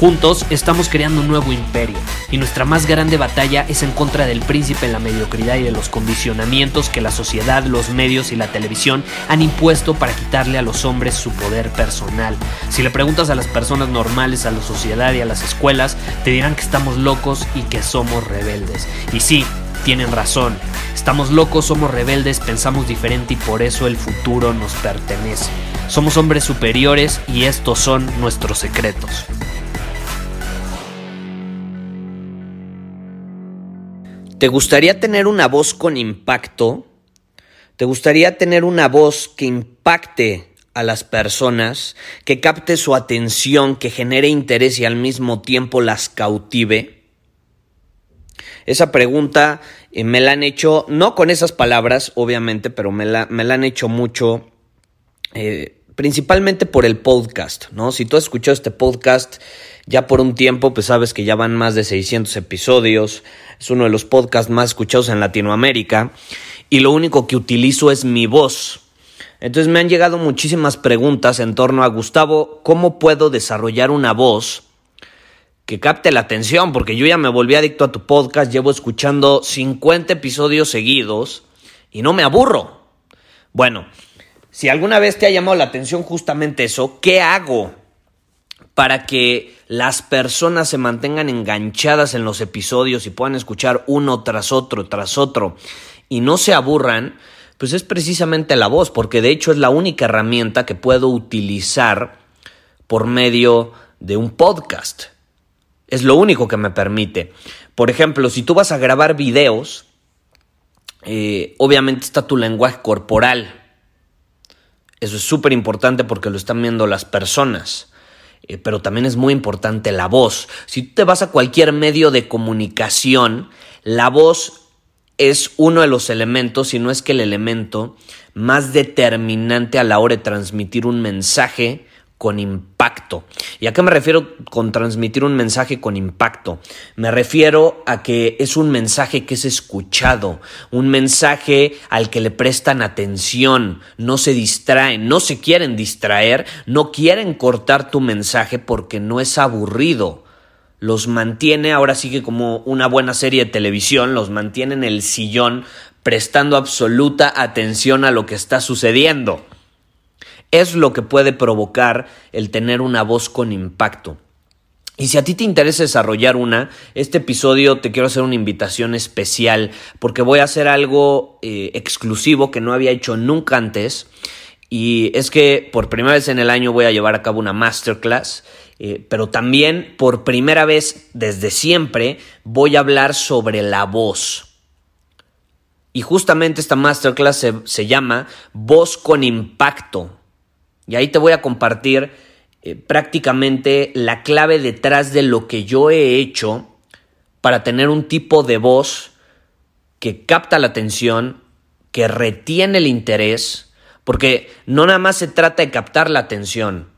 Juntos estamos creando un nuevo imperio y nuestra más grande batalla es en contra del príncipe la mediocridad y de los condicionamientos que la sociedad, los medios y la televisión han impuesto para quitarle a los hombres su poder personal. Si le preguntas a las personas normales, a la sociedad y a las escuelas, te dirán que estamos locos y que somos rebeldes. Y sí, tienen razón. Estamos locos, somos rebeldes, pensamos diferente y por eso el futuro nos pertenece. Somos hombres superiores y estos son nuestros secretos. ¿Te gustaría tener una voz con impacto? ¿Te gustaría tener una voz que impacte a las personas, que capte su atención, que genere interés y al mismo tiempo las cautive? Esa pregunta eh, me la han hecho, no con esas palabras, obviamente, pero me la, me la han hecho mucho, eh, principalmente por el podcast, ¿no? Si tú has escuchado este podcast ya por un tiempo, pues sabes que ya van más de 600 episodios, es uno de los podcasts más escuchados en Latinoamérica, y lo único que utilizo es mi voz. Entonces me han llegado muchísimas preguntas en torno a Gustavo, ¿cómo puedo desarrollar una voz? que capte la atención, porque yo ya me volví adicto a tu podcast, llevo escuchando 50 episodios seguidos y no me aburro. Bueno, si alguna vez te ha llamado la atención justamente eso, ¿qué hago para que las personas se mantengan enganchadas en los episodios y puedan escuchar uno tras otro, tras otro y no se aburran? Pues es precisamente la voz, porque de hecho es la única herramienta que puedo utilizar por medio de un podcast. Es lo único que me permite. Por ejemplo, si tú vas a grabar videos, eh, obviamente está tu lenguaje corporal. Eso es súper importante porque lo están viendo las personas. Eh, pero también es muy importante la voz. Si tú te vas a cualquier medio de comunicación, la voz es uno de los elementos, si no es que el elemento más determinante a la hora de transmitir un mensaje con impacto. ¿Y a qué me refiero con transmitir un mensaje con impacto? Me refiero a que es un mensaje que es escuchado, un mensaje al que le prestan atención, no se distraen, no se quieren distraer, no quieren cortar tu mensaje porque no es aburrido. Los mantiene, ahora sí que como una buena serie de televisión, los mantiene en el sillón prestando absoluta atención a lo que está sucediendo es lo que puede provocar el tener una voz con impacto. Y si a ti te interesa desarrollar una, este episodio te quiero hacer una invitación especial porque voy a hacer algo eh, exclusivo que no había hecho nunca antes. Y es que por primera vez en el año voy a llevar a cabo una masterclass, eh, pero también por primera vez desde siempre voy a hablar sobre la voz. Y justamente esta masterclass se, se llama Voz con Impacto. Y ahí te voy a compartir eh, prácticamente la clave detrás de lo que yo he hecho para tener un tipo de voz que capta la atención, que retiene el interés, porque no nada más se trata de captar la atención.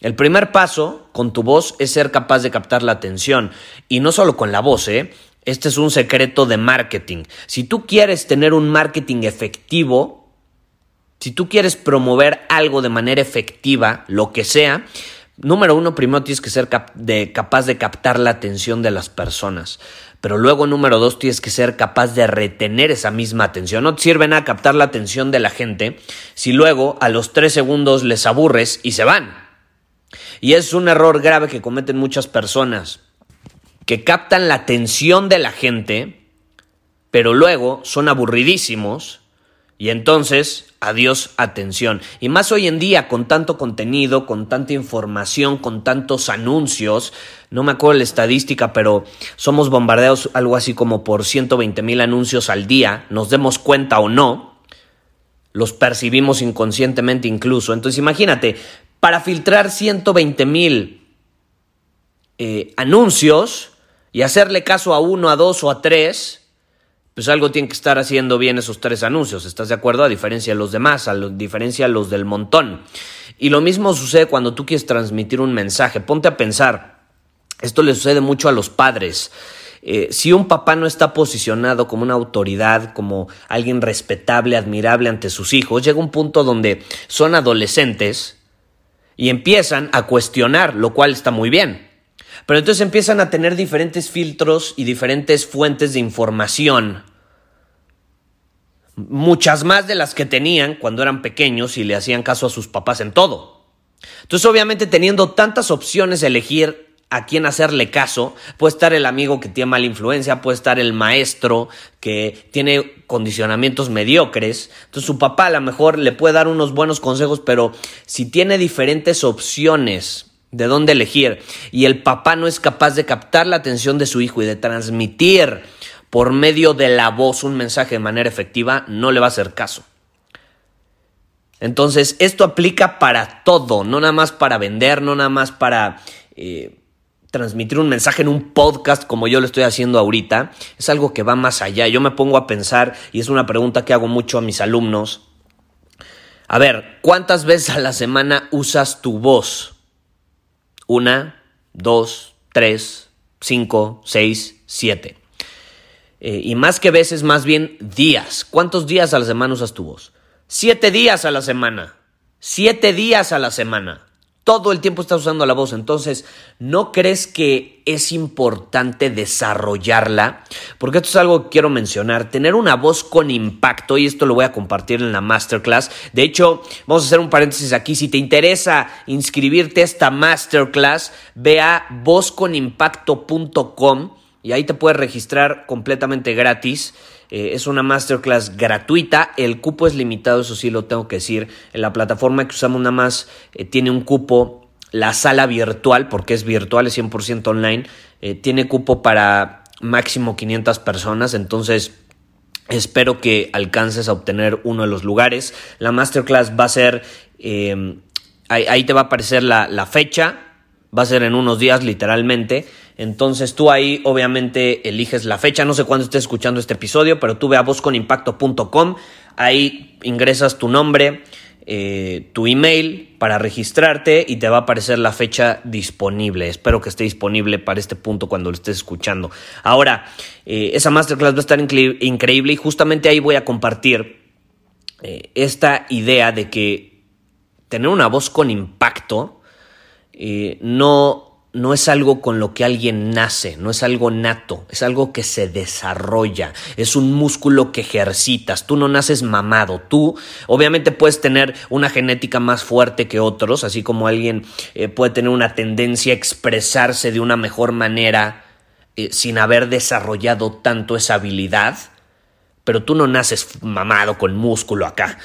El primer paso con tu voz es ser capaz de captar la atención. Y no solo con la voz, ¿eh? Este es un secreto de marketing. Si tú quieres tener un marketing efectivo, si tú quieres promover algo de manera efectiva, lo que sea, número uno, primero tienes que ser capaz de captar la atención de las personas. Pero luego, número dos, tienes que ser capaz de retener esa misma atención. No te sirve nada captar la atención de la gente si luego a los tres segundos les aburres y se van. Y es un error grave que cometen muchas personas, que captan la atención de la gente, pero luego son aburridísimos y entonces, adiós atención. Y más hoy en día, con tanto contenido, con tanta información, con tantos anuncios, no me acuerdo la estadística, pero somos bombardeados algo así como por 120 mil anuncios al día, nos demos cuenta o no, los percibimos inconscientemente incluso. Entonces imagínate, para filtrar 120 mil eh, anuncios y hacerle caso a uno, a dos o a tres, pues algo tiene que estar haciendo bien esos tres anuncios, ¿estás de acuerdo? A diferencia de los demás, a diferencia de los del montón. Y lo mismo sucede cuando tú quieres transmitir un mensaje. Ponte a pensar, esto le sucede mucho a los padres. Eh, si un papá no está posicionado como una autoridad, como alguien respetable, admirable ante sus hijos, llega un punto donde son adolescentes y empiezan a cuestionar, lo cual está muy bien. Pero entonces empiezan a tener diferentes filtros y diferentes fuentes de información. Muchas más de las que tenían cuando eran pequeños y le hacían caso a sus papás en todo. Entonces, obviamente, teniendo tantas opciones elegir a quién hacerle caso, puede estar el amigo que tiene mala influencia, puede estar el maestro que tiene condicionamientos mediocres. Entonces, su papá a lo mejor le puede dar unos buenos consejos, pero si tiene diferentes opciones de dónde elegir y el papá no es capaz de captar la atención de su hijo y de transmitir por medio de la voz un mensaje de manera efectiva, no le va a hacer caso. Entonces, esto aplica para todo, no nada más para vender, no nada más para eh, transmitir un mensaje en un podcast como yo lo estoy haciendo ahorita. Es algo que va más allá. Yo me pongo a pensar, y es una pregunta que hago mucho a mis alumnos. A ver, ¿cuántas veces a la semana usas tu voz? Una, dos, tres, cinco, seis, siete. Eh, y más que veces, más bien días. ¿Cuántos días a la semana usas tu? Siete días a la semana. Siete días a la semana todo el tiempo estás usando la voz. Entonces, ¿no crees que es importante desarrollarla? Porque esto es algo que quiero mencionar. Tener una voz con impacto, y esto lo voy a compartir en la masterclass. De hecho, vamos a hacer un paréntesis aquí. Si te interesa inscribirte a esta masterclass, ve a vozconimpacto.com y ahí te puedes registrar completamente gratis. Eh, es una masterclass gratuita. El cupo es limitado, eso sí lo tengo que decir. En la plataforma que usamos nada más eh, tiene un cupo. La sala virtual, porque es virtual, es 100% online, eh, tiene cupo para máximo 500 personas. Entonces, espero que alcances a obtener uno de los lugares. La masterclass va a ser. Ahí, te va a aparecer la, la fecha. Va a ser en unos días, literalmente. Entonces tú ahí obviamente eliges la fecha, no sé cuándo estés escuchando este episodio, pero tú ve a vozconimpacto.com, ahí ingresas tu nombre, eh, tu email para registrarte y te va a aparecer la fecha disponible. Espero que esté disponible para este punto cuando lo estés escuchando. Ahora, eh, esa masterclass va a estar increíble y justamente ahí voy a compartir eh, esta idea de que tener una voz con impacto no no es algo con lo que alguien nace, no es algo nato, es algo que se desarrolla, es un músculo que ejercitas, tú no naces mamado, tú obviamente puedes tener una genética más fuerte que otros, así como alguien eh, puede tener una tendencia a expresarse de una mejor manera eh, sin haber desarrollado tanto esa habilidad, pero tú no naces mamado con músculo acá,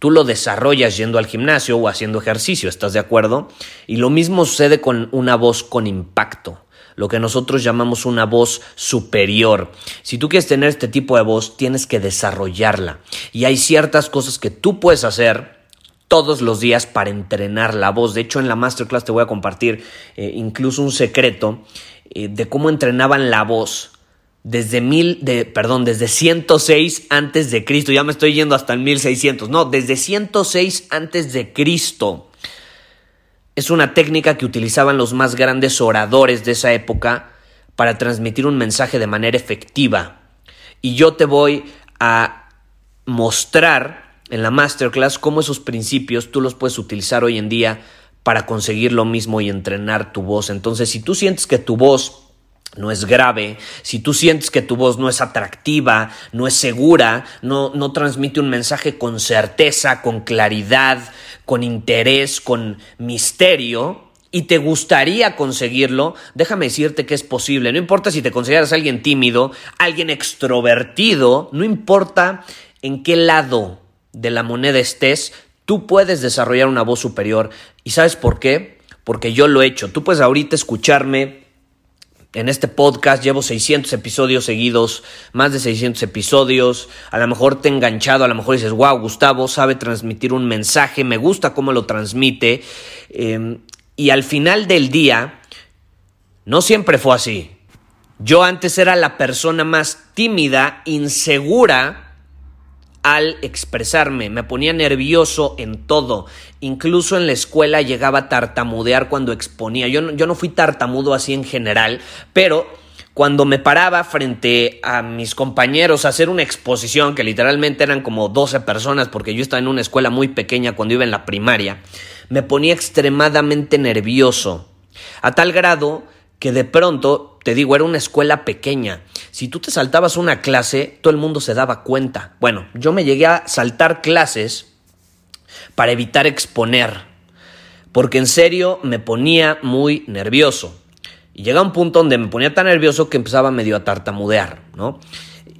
Tú lo desarrollas yendo al gimnasio o haciendo ejercicio, ¿estás de acuerdo? Y lo mismo sucede con una voz con impacto, lo que nosotros llamamos una voz superior. Si tú quieres tener este tipo de voz, tienes que desarrollarla. Y hay ciertas cosas que tú puedes hacer todos los días para entrenar la voz. De hecho, en la masterclass te voy a compartir eh, incluso un secreto eh, de cómo entrenaban la voz desde mil, de, perdón, desde 106 antes de Cristo, ya me estoy yendo hasta el 1600, no, desde 106 antes de Cristo. Es una técnica que utilizaban los más grandes oradores de esa época para transmitir un mensaje de manera efectiva. Y yo te voy a mostrar en la masterclass cómo esos principios tú los puedes utilizar hoy en día para conseguir lo mismo y entrenar tu voz. Entonces, si tú sientes que tu voz no es grave, si tú sientes que tu voz no es atractiva, no es segura, no, no transmite un mensaje con certeza, con claridad, con interés, con misterio, y te gustaría conseguirlo, déjame decirte que es posible. No importa si te consideras alguien tímido, alguien extrovertido, no importa en qué lado de la moneda estés, tú puedes desarrollar una voz superior. ¿Y sabes por qué? Porque yo lo he hecho. Tú puedes ahorita escucharme en este podcast llevo 600 episodios seguidos, más de 600 episodios. A lo mejor te he enganchado, a lo mejor dices, wow, Gustavo sabe transmitir un mensaje, me gusta cómo lo transmite. Em, y al final del día, no siempre fue así. Yo antes era la persona más tímida, insegura, al expresarme, me ponía nervioso en todo, incluso en la escuela llegaba a tartamudear cuando exponía. Yo no, yo no fui tartamudo así en general, pero cuando me paraba frente a mis compañeros a hacer una exposición, que literalmente eran como 12 personas, porque yo estaba en una escuela muy pequeña cuando iba en la primaria, me ponía extremadamente nervioso, a tal grado que de pronto, te digo, era una escuela pequeña. Si tú te saltabas una clase, todo el mundo se daba cuenta. Bueno, yo me llegué a saltar clases para evitar exponer, porque en serio me ponía muy nervioso. Y llega un punto donde me ponía tan nervioso que empezaba medio a tartamudear, ¿no?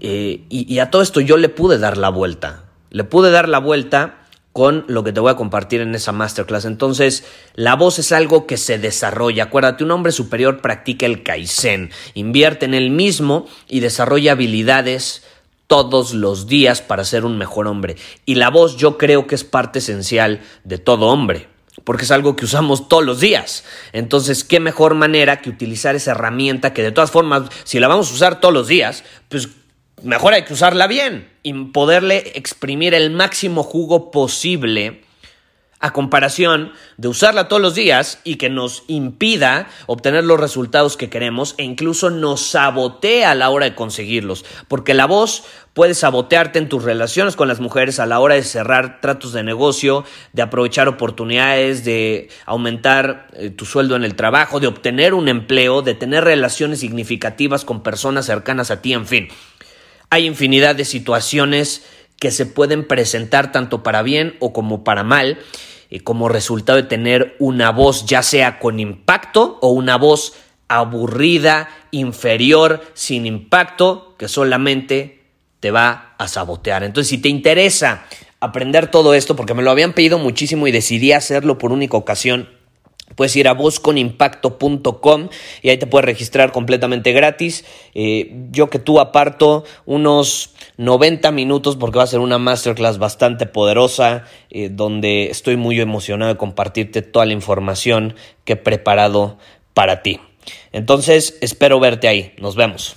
Eh, y, y a todo esto yo le pude dar la vuelta. Le pude dar la vuelta con lo que te voy a compartir en esa masterclass. Entonces, la voz es algo que se desarrolla. Acuérdate, un hombre superior practica el Kaizen, invierte en él mismo y desarrolla habilidades todos los días para ser un mejor hombre. Y la voz yo creo que es parte esencial de todo hombre porque es algo que usamos todos los días. Entonces, qué mejor manera que utilizar esa herramienta que de todas formas, si la vamos a usar todos los días, pues mejor hay que usarla bien y poderle exprimir el máximo jugo posible a comparación de usarla todos los días y que nos impida obtener los resultados que queremos e incluso nos sabotea a la hora de conseguirlos, porque la voz puede sabotearte en tus relaciones con las mujeres a la hora de cerrar tratos de negocio, de aprovechar oportunidades, de aumentar eh, tu sueldo en el trabajo, de obtener un empleo, de tener relaciones significativas con personas cercanas a ti, en fin. Hay infinidad de situaciones que se pueden presentar tanto para bien o como para mal, eh, como resultado de tener una voz ya sea con impacto o una voz aburrida, inferior, sin impacto, que solamente te va a sabotear. Entonces, si te interesa aprender todo esto, porque me lo habían pedido muchísimo y decidí hacerlo por única ocasión, Puedes ir a vozconimpacto.com y ahí te puedes registrar completamente gratis. Eh, yo que tú aparto unos 90 minutos porque va a ser una masterclass bastante poderosa eh, donde estoy muy emocionado de compartirte toda la información que he preparado para ti. Entonces, espero verte ahí. Nos vemos.